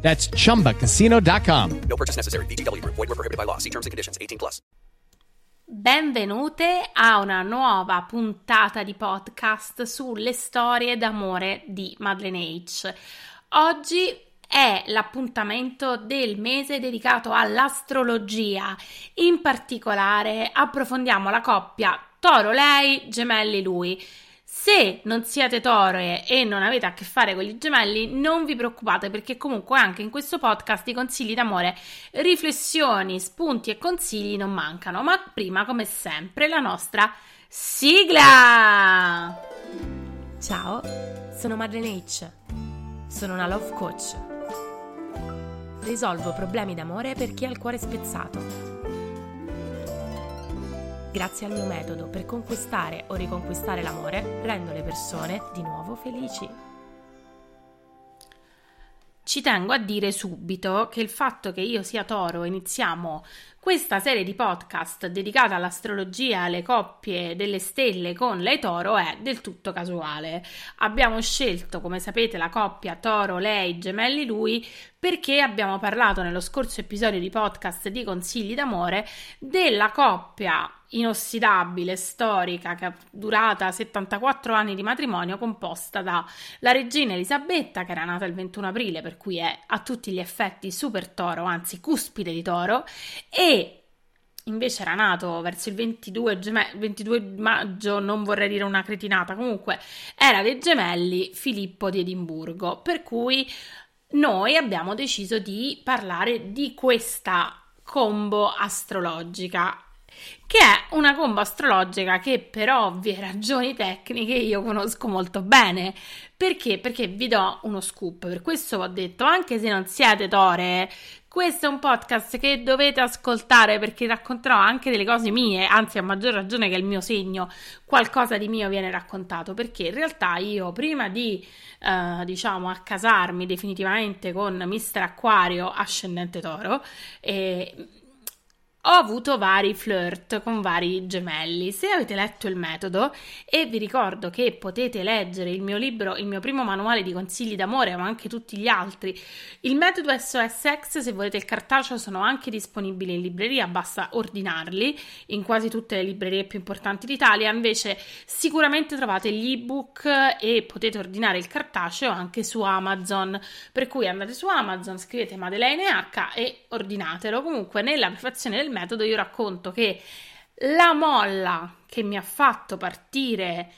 That's chumbacasino.com. No purchase necessary. VGW Group. Void were prohibited by law. See terms and conditions. 18 plus. Benvenute a una nuova puntata di podcast sulle storie d'amore di Madeleine H. Oggi è l'appuntamento del mese dedicato all'astrologia. In particolare approfondiamo la coppia Toro lei, Gemelli lui. Se non siete tore e non avete a che fare con i gemelli, non vi preoccupate perché comunque anche in questo podcast i consigli d'amore, riflessioni, spunti e consigli non mancano. Ma prima, come sempre, la nostra sigla! Ciao, sono Madeleine H. Sono una love coach. Risolvo problemi d'amore per chi ha il cuore spezzato Grazie al mio metodo per conquistare o riconquistare l'amore, rendo le persone di nuovo felici. Ci tengo a dire subito che il fatto che io sia toro iniziamo questa serie di podcast dedicata all'astrologia, alle coppie delle stelle con lei toro è del tutto casuale. Abbiamo scelto, come sapete, la coppia toro, lei, gemelli lui, perché abbiamo parlato nello scorso episodio di podcast di consigli d'amore della coppia inossidabile, storica, che ha durata 74 anni di matrimonio, composta da la regina Elisabetta, che era nata il 21 aprile, per cui è a tutti gli effetti super toro, anzi cuspide di toro, e invece era nato verso il 22, geme- 22, maggio, non vorrei dire una cretinata, comunque era dei gemelli Filippo di Edimburgo, per cui noi abbiamo deciso di parlare di questa combo astrologica che è una combo astrologica che per ovvie ragioni tecniche io conosco molto bene. Perché? Perché vi do uno scoop, per questo ho detto, anche se non siete tore, questo è un podcast che dovete ascoltare perché racconterò anche delle cose mie, anzi a maggior ragione che il mio segno, qualcosa di mio viene raccontato, perché in realtà io prima di, eh, diciamo, accasarmi definitivamente con Mister Acquario ascendente toro, eh, ho avuto vari flirt con vari gemelli. Se avete letto il metodo, e vi ricordo che potete leggere il mio libro, il mio primo manuale di consigli d'amore, ma anche tutti gli altri, il metodo SOS X, se volete il cartaceo, sono anche disponibili in libreria, basta ordinarli in quasi tutte le librerie più importanti d'Italia. Invece, sicuramente trovate gli ebook e potete ordinare il cartaceo anche su Amazon. Per cui andate su Amazon, scrivete Madeleine H e ordinatelo. Comunque, nella prefazione del metodo io racconto che la molla che mi ha fatto partire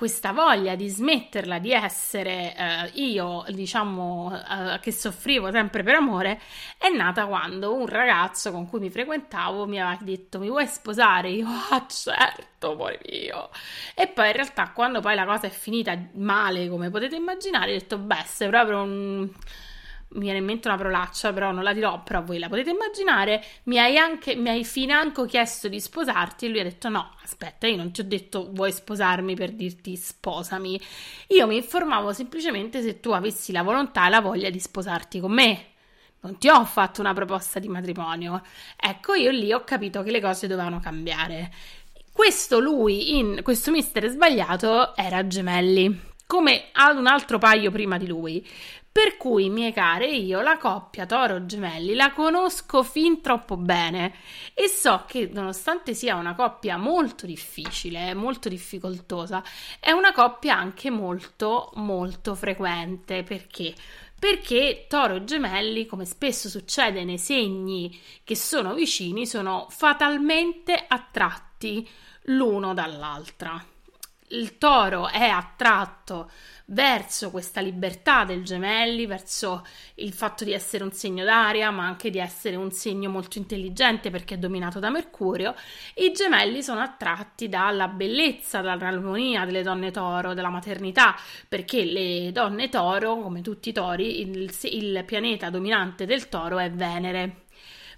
questa voglia di smetterla di essere eh, io, diciamo, eh, che soffrivo sempre per amore, è nata quando un ragazzo con cui mi frequentavo mi aveva detto mi vuoi sposare? Io, ah certo, amore mio. E poi in realtà quando poi la cosa è finita male, come potete immaginare, ho detto, beh, sei proprio un mi viene in mente una parolaccia, però non la dirò, però voi la potete immaginare, mi hai anche, mi hai financo chiesto di sposarti e lui ha detto no, aspetta, io non ti ho detto vuoi sposarmi per dirti sposami, io mi informavo semplicemente se tu avessi la volontà e la voglia di sposarti con me. Non ti ho fatto una proposta di matrimonio. Ecco, io lì ho capito che le cose dovevano cambiare. Questo lui, in questo mister sbagliato, era gemelli, come ad un altro paio prima di lui. Per cui, miei care, io la coppia Toro Gemelli la conosco fin troppo bene e so che nonostante sia una coppia molto difficile, molto difficoltosa, è una coppia anche molto molto frequente perché perché Toro Gemelli, come spesso succede nei segni che sono vicini, sono fatalmente attratti l'uno dall'altra. Il toro è attratto verso questa libertà del gemelli, verso il fatto di essere un segno d'aria, ma anche di essere un segno molto intelligente perché è dominato da Mercurio, i gemelli sono attratti dalla bellezza, dall'armonia delle donne toro, della maternità, perché le donne toro, come tutti i tori, il, il pianeta dominante del toro è Venere.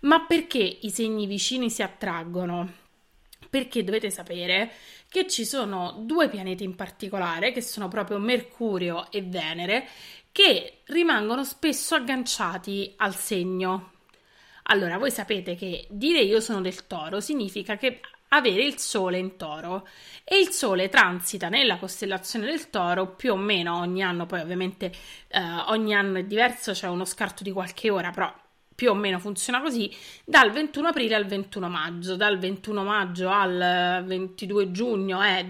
Ma perché i segni vicini si attraggono? Perché dovete sapere che ci sono due pianeti in particolare, che sono proprio Mercurio e Venere, che rimangono spesso agganciati al segno. Allora, voi sapete che dire io sono del toro significa che avere il Sole in toro e il Sole transita nella costellazione del toro più o meno ogni anno, poi ovviamente eh, ogni anno è diverso, c'è uno scarto di qualche ora, però più o meno funziona così, dal 21 aprile al 21 maggio, dal 21 maggio al 22 giugno è,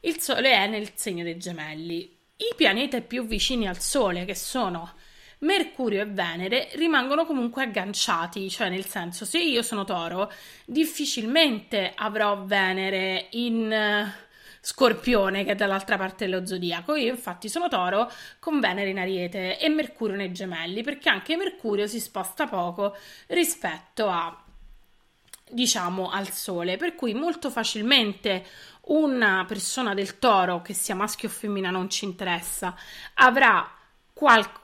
il Sole è nel segno dei gemelli. I pianeti più vicini al Sole, che sono Mercurio e Venere rimangono comunque agganciati, cioè nel senso se io sono toro difficilmente avrò Venere in eh, Scorpione che è dall'altra parte dello zodiaco. Io infatti sono toro con Venere in Ariete e Mercurio nei gemelli perché anche Mercurio si sposta poco rispetto a diciamo al sole, per cui molto facilmente una persona del toro, che sia maschio o femmina non ci interessa, avrà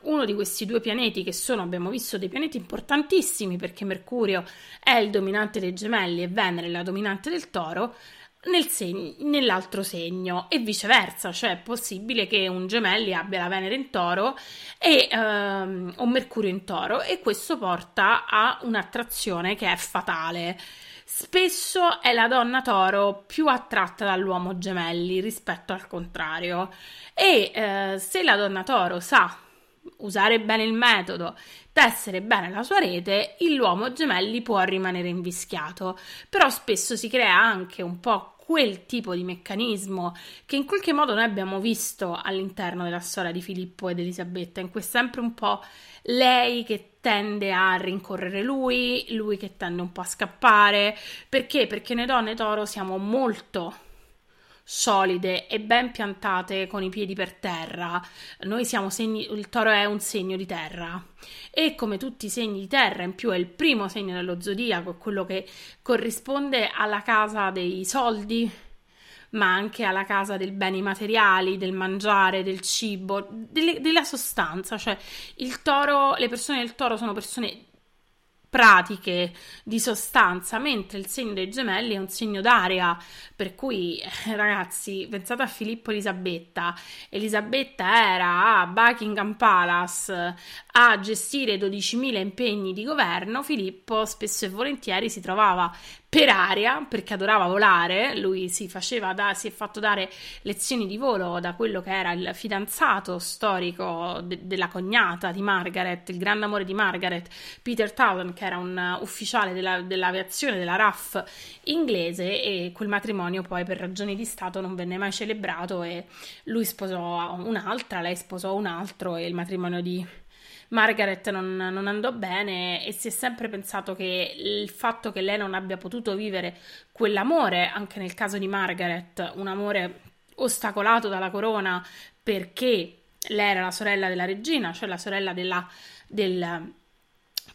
uno di questi due pianeti che sono, abbiamo visto, dei pianeti importantissimi perché Mercurio è il dominante dei gemelli e Venere è la dominante del toro, nel seg- nell'altro segno e viceversa, cioè è possibile che un gemelli abbia la Venere in toro e um, un Mercurio in toro e questo porta a un'attrazione che è fatale. Spesso è la donna toro più attratta dall'uomo gemelli rispetto al contrario e eh, se la donna toro sa usare bene il metodo, tessere bene la sua rete, l'uomo gemelli può rimanere invischiato, però spesso si crea anche un po' quel tipo di meccanismo che in qualche modo noi abbiamo visto all'interno della storia di Filippo ed Elisabetta, in cui è sempre un po' lei che tende a rincorrere lui, lui che tende un po' a scappare, perché? Perché noi donne toro siamo molto solide e ben piantate con i piedi per terra. Noi siamo segni, il toro è un segno di terra e come tutti i segni di terra, in più è il primo segno dello zodiaco, quello che corrisponde alla casa dei soldi, ma anche alla casa dei beni materiali, del mangiare, del cibo, delle, della sostanza. Cioè, il toro, le persone del toro sono persone pratiche di sostanza, mentre il segno dei gemelli è un segno d'aria, per cui eh, ragazzi, pensate a Filippo Elisabetta. Elisabetta era a Buckingham Palace a gestire 12.000 impegni di governo, Filippo spesso e volentieri si trovava per aria perché adorava volare. Lui si, faceva da, si è fatto dare lezioni di volo da quello che era il fidanzato storico de, della cognata di Margaret, il grande amore di Margaret, Peter Towton, che era un ufficiale della, dell'aviazione della RAF inglese. E quel matrimonio poi per ragioni di Stato non venne mai celebrato e lui sposò un'altra, lei sposò un altro e il matrimonio di Margaret non, non, andò bene e si è sempre pensato che il fatto che lei non abbia potuto vivere quell'amore, anche nel caso di Margaret, un amore ostacolato dalla corona perché lei era la sorella della regina, cioè la sorella della, del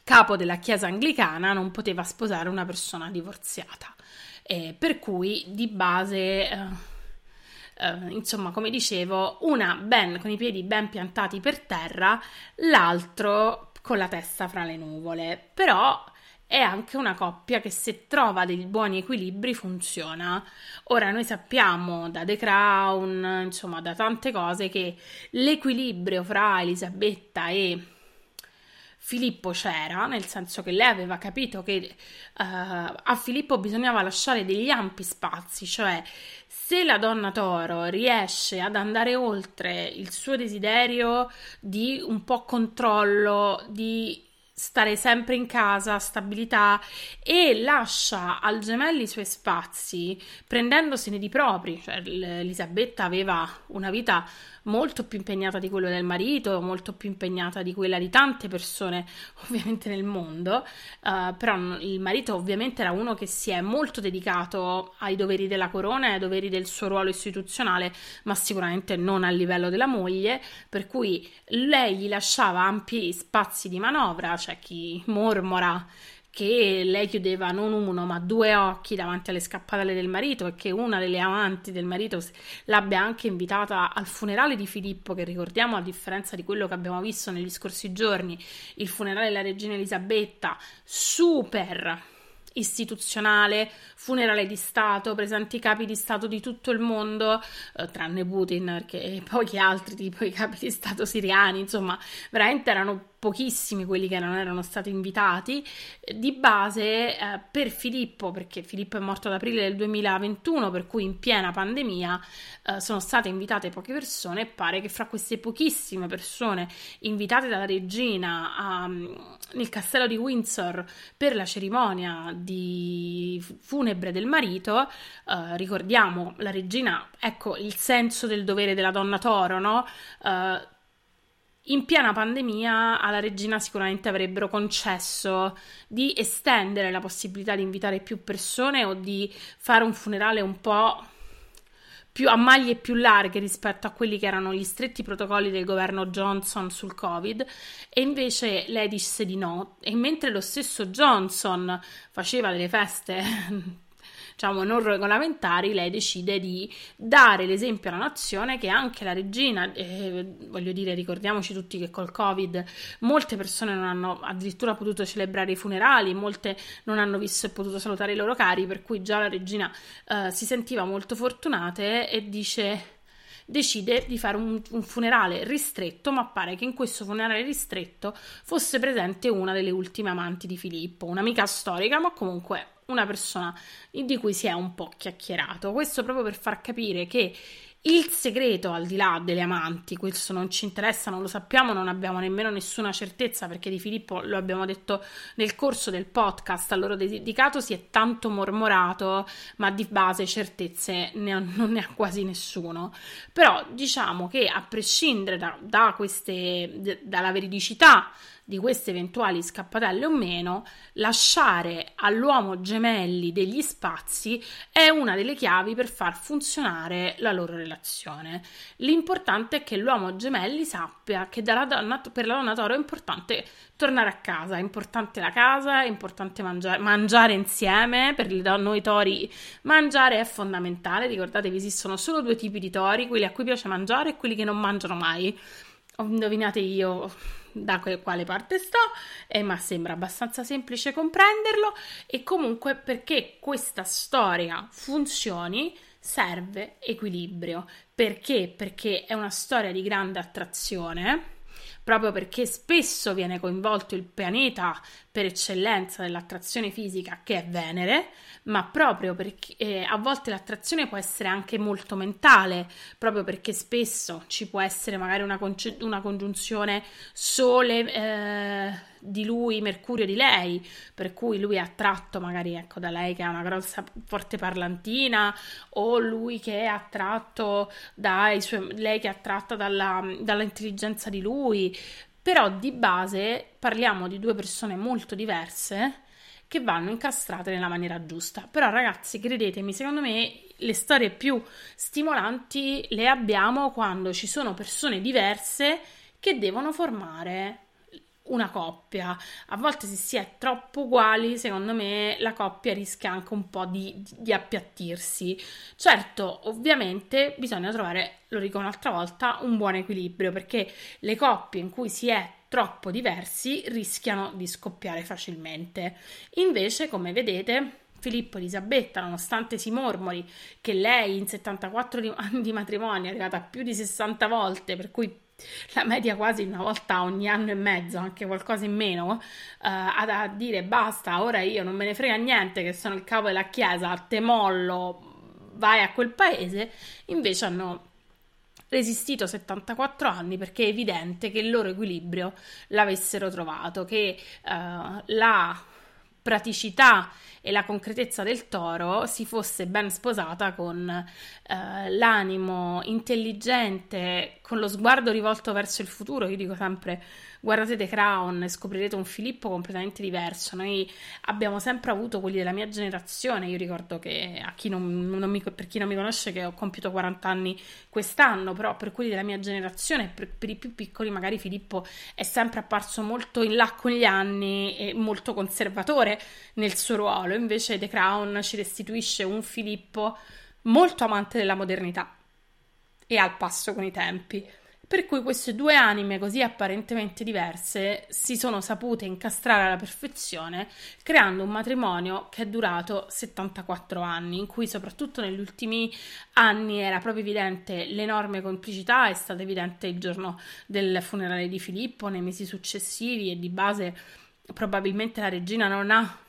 capo della chiesa anglicana, non poteva sposare una persona divorziata. Eh, per cui di base... Eh, Uh, insomma, come dicevo, una ben con i piedi ben piantati per terra, l'altro con la testa fra le nuvole. Però è anche una coppia che se trova dei buoni equilibri funziona. Ora noi sappiamo da The Crown, insomma, da tante cose che l'equilibrio fra Elisabetta e Filippo c'era, nel senso che lei aveva capito che uh, a Filippo bisognava lasciare degli ampi spazi, cioè se la donna toro riesce ad andare oltre il suo desiderio di un po' controllo, di stare sempre in casa, stabilità e lascia al gemelli i suoi spazi prendendosene di propri, cioè Elisabetta aveva una vita molto più impegnata di quello del marito, molto più impegnata di quella di tante persone ovviamente nel mondo, uh, però il marito ovviamente era uno che si è molto dedicato ai doveri della corona e ai doveri del suo ruolo istituzionale, ma sicuramente non al livello della moglie, per cui lei gli lasciava ampi spazi di manovra, c'è chi mormora che lei chiudeva non uno ma due occhi davanti alle scappatelle del marito e che una delle amanti del marito l'abbia anche invitata al funerale di Filippo, che ricordiamo a differenza di quello che abbiamo visto negli scorsi giorni, il funerale della regina Elisabetta, super istituzionale, funerale di Stato, presenti capi di Stato di tutto il mondo, eh, tranne Putin, perché pochi altri, tipo i capi di Stato siriani, insomma, veramente erano pochissimi quelli che non erano stati invitati, di base eh, per Filippo, perché Filippo è morto ad aprile del 2021, per cui in piena pandemia eh, sono state invitate poche persone e pare che fra queste pochissime persone invitate dalla regina a, nel castello di Windsor per la cerimonia di funebre del marito, eh, ricordiamo la regina, ecco il senso del dovere della donna toro, no? In piena pandemia alla regina sicuramente avrebbero concesso di estendere la possibilità di invitare più persone o di fare un funerale un po' più a maglie più larghe rispetto a quelli che erano gli stretti protocolli del governo Johnson sul Covid. E invece lei disse di no. E mentre lo stesso Johnson faceva delle feste diciamo, non regolamentari, lei decide di dare l'esempio alla nazione che anche la regina, eh, voglio dire, ricordiamoci tutti che col Covid molte persone non hanno addirittura potuto celebrare i funerali, molte non hanno visto e potuto salutare i loro cari, per cui già la regina eh, si sentiva molto fortunata e dice decide di fare un, un, funerale ristretto, ma pare che in questo funerale ristretto fosse presente una delle ultime amanti di Filippo, un'amica storica, ma comunque una persona di cui si è un po' chiacchierato. Questo proprio per far capire che il segreto, al di là delle amanti, questo non ci interessa, non lo sappiamo, non abbiamo nemmeno nessuna certezza perché di Filippo lo abbiamo detto nel corso del podcast a loro dedicato, si è tanto mormorato, ma di base certezze ne ha, non ne ha quasi nessuno. Però diciamo che a prescindere da, da queste, dalla veridicità di queste eventuali scappatelle o meno, lasciare all'uomo gemelli degli spazi è una delle chiavi per far funzionare la loro relazione. L'importante è che l'uomo gemelli sappia che donna, per la donna toro è importante tornare a casa, è importante la casa, è importante mangiare, mangiare insieme, per noi tori mangiare è fondamentale, ricordatevi esistono solo due tipi di tori, quelli a cui piace mangiare e quelli che non mangiano mai. Indovinate io da quale parte sto, eh, ma sembra abbastanza semplice comprenderlo e comunque perché questa storia funzioni serve equilibrio. Perché? Perché è una storia di grande attrazione proprio perché spesso viene coinvolto il pianeta per eccellenza dell'attrazione fisica che è Venere, ma proprio perché eh, a volte l'attrazione può essere anche molto mentale, proprio perché spesso ci può essere magari una, conce- una congiunzione Sole eh, di lui, Mercurio di lei, per cui lui è attratto magari ecco, da lei che ha una grossa forte parlantina o lui che è attratto da suoi, lei che è attratta dalla, dall'intelligenza di lui, però di base parliamo di due persone molto diverse che vanno incastrate nella maniera giusta. Però ragazzi, credetemi, secondo me le storie più stimolanti le abbiamo quando ci sono persone diverse che devono formare una coppia. A volte se si è troppo uguali, secondo me la coppia rischia anche un po' di, di appiattirsi. Certo, ovviamente bisogna trovare, lo dico un'altra volta, un buon equilibrio perché le coppie in cui si è troppo diversi rischiano di scoppiare facilmente. Invece, come vedete, Filippo e Elisabetta, nonostante si mormori che lei in 74 anni di matrimonio è arrivata a più di 60 volte, per cui la media quasi una volta ogni anno e mezzo, anche qualcosa in meno, uh, ad a dire basta, ora io non me ne frega niente che sono il capo della chiesa, te mollo, vai a quel paese, invece hanno resistito 74 anni perché è evidente che il loro equilibrio l'avessero trovato, che uh, la praticità e la concretezza del toro si fosse ben sposata con eh, l'animo intelligente, con lo sguardo rivolto verso il futuro. Io dico sempre guardate The Crown e scoprirete un Filippo completamente diverso. Noi abbiamo sempre avuto quelli della mia generazione. Io ricordo che chi non, non mi, per chi non mi conosce, che ho compiuto 40 anni quest'anno, però per quelli della mia generazione, per, per i più piccoli, magari Filippo è sempre apparso molto in là con gli anni e molto conservatore nel suo ruolo. Invece The Crown ci restituisce un Filippo molto amante della modernità e al passo con i tempi. Per cui queste due anime così apparentemente diverse si sono sapute incastrare alla perfezione, creando un matrimonio che è durato 74 anni, in cui soprattutto negli ultimi anni era proprio evidente l'enorme complicità, è stato evidente il giorno del funerale di Filippo, nei mesi successivi e di base probabilmente la regina non ha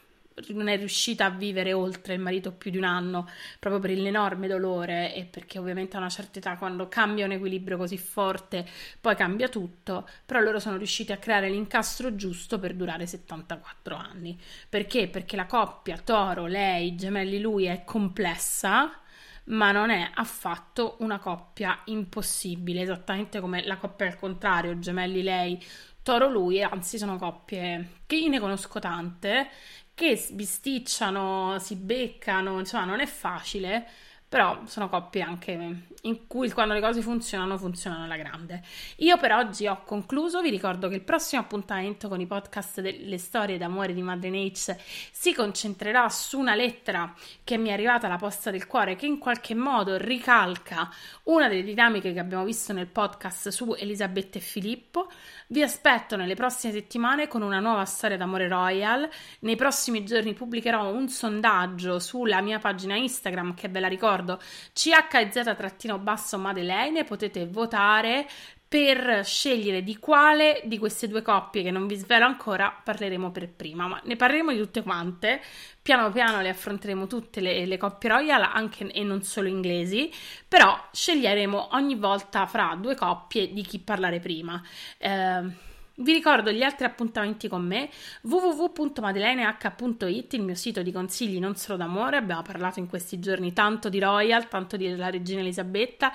non è riuscita a vivere oltre il marito più di un anno proprio per l'enorme dolore e perché ovviamente a una certa età quando cambia un equilibrio così forte poi cambia tutto, però loro sono riusciti a creare l'incastro giusto per durare 74 anni. Perché? Perché la coppia Toro, lei, gemelli lui è complessa ma non è affatto una coppia impossibile, esattamente come la coppia al contrario, gemelli lei, toro lui, anzi sono coppie che io ne conosco tante che bisticciano, si beccano, insomma non è facile, però sono coppie anche in cui quando le cose funzionano, funzionano alla grande. Io per oggi ho concluso, vi ricordo che il prossimo appuntamento con i podcast delle storie d'amore di Madre H si concentrerà su una lettera che mi è arrivata alla posta del cuore che in qualche modo ricalca una delle dinamiche che abbiamo visto nel podcast su Elisabetta e Filippo. Vi aspetto nelle prossime settimane con una nuova storia d'amore royal. Nei prossimi giorni pubblicherò un sondaggio sulla mia pagina Instagram che ve la ricordo chz basso Madeleine potete votare per scegliere di quale di queste due coppie che non vi svelo ancora parleremo per prima, ma ne parleremo di tutte quante. Piano piano le affronteremo tutte le, le coppie royal, anche e non solo inglesi, però sceglieremo ogni volta fra due coppie di chi parlare prima. Eh, vi ricordo gli altri appuntamenti con me www.madeleineH.it, il mio sito di consigli non solo d'amore. Abbiamo parlato in questi giorni tanto di Royal, tanto della regina Elisabetta,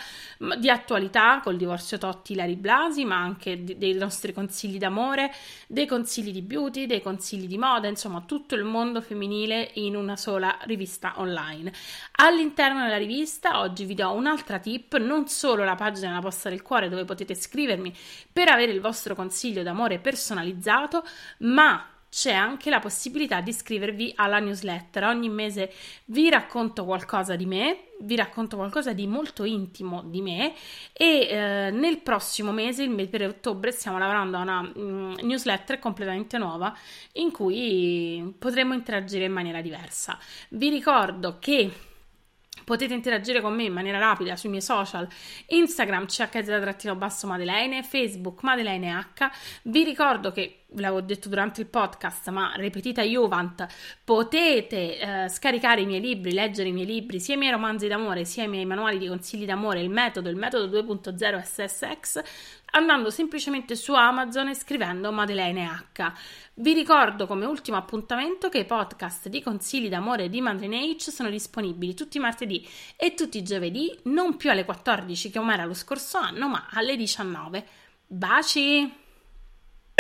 di attualità col divorzio Totti Lari Blasi, ma anche dei nostri consigli d'amore, dei consigli di beauty, dei consigli di moda, insomma tutto il mondo femminile in una sola rivista online. All'interno della rivista oggi vi do un'altra tip, non solo la pagina della posta del cuore dove potete scrivermi per avere il vostro consiglio d'amore personalizzato, ma c'è anche la possibilità di iscrivervi alla newsletter. Ogni mese vi racconto qualcosa di me, vi racconto qualcosa di molto intimo di me e eh, nel prossimo mese, il mese per ottobre, stiamo lavorando a una mm, newsletter completamente nuova in cui potremo interagire in maniera diversa. Vi ricordo che Potete interagire con me in maniera rapida sui miei social, Instagram chz Madeleine, Facebook Madeleine H. Vi ricordo che l'avevo detto durante il podcast, ma ripetita Juvent, potete eh, scaricare i miei libri, leggere i miei libri, sia i miei romanzi d'amore, sia i miei manuali di consigli d'amore, il metodo, il metodo 2.0 SSX, andando semplicemente su Amazon e scrivendo Madeleine H. Vi ricordo come ultimo appuntamento che i podcast di consigli d'amore di Madeleine H sono disponibili tutti i martedì e tutti i giovedì, non più alle 14 come era lo scorso anno, ma alle 19. Baci!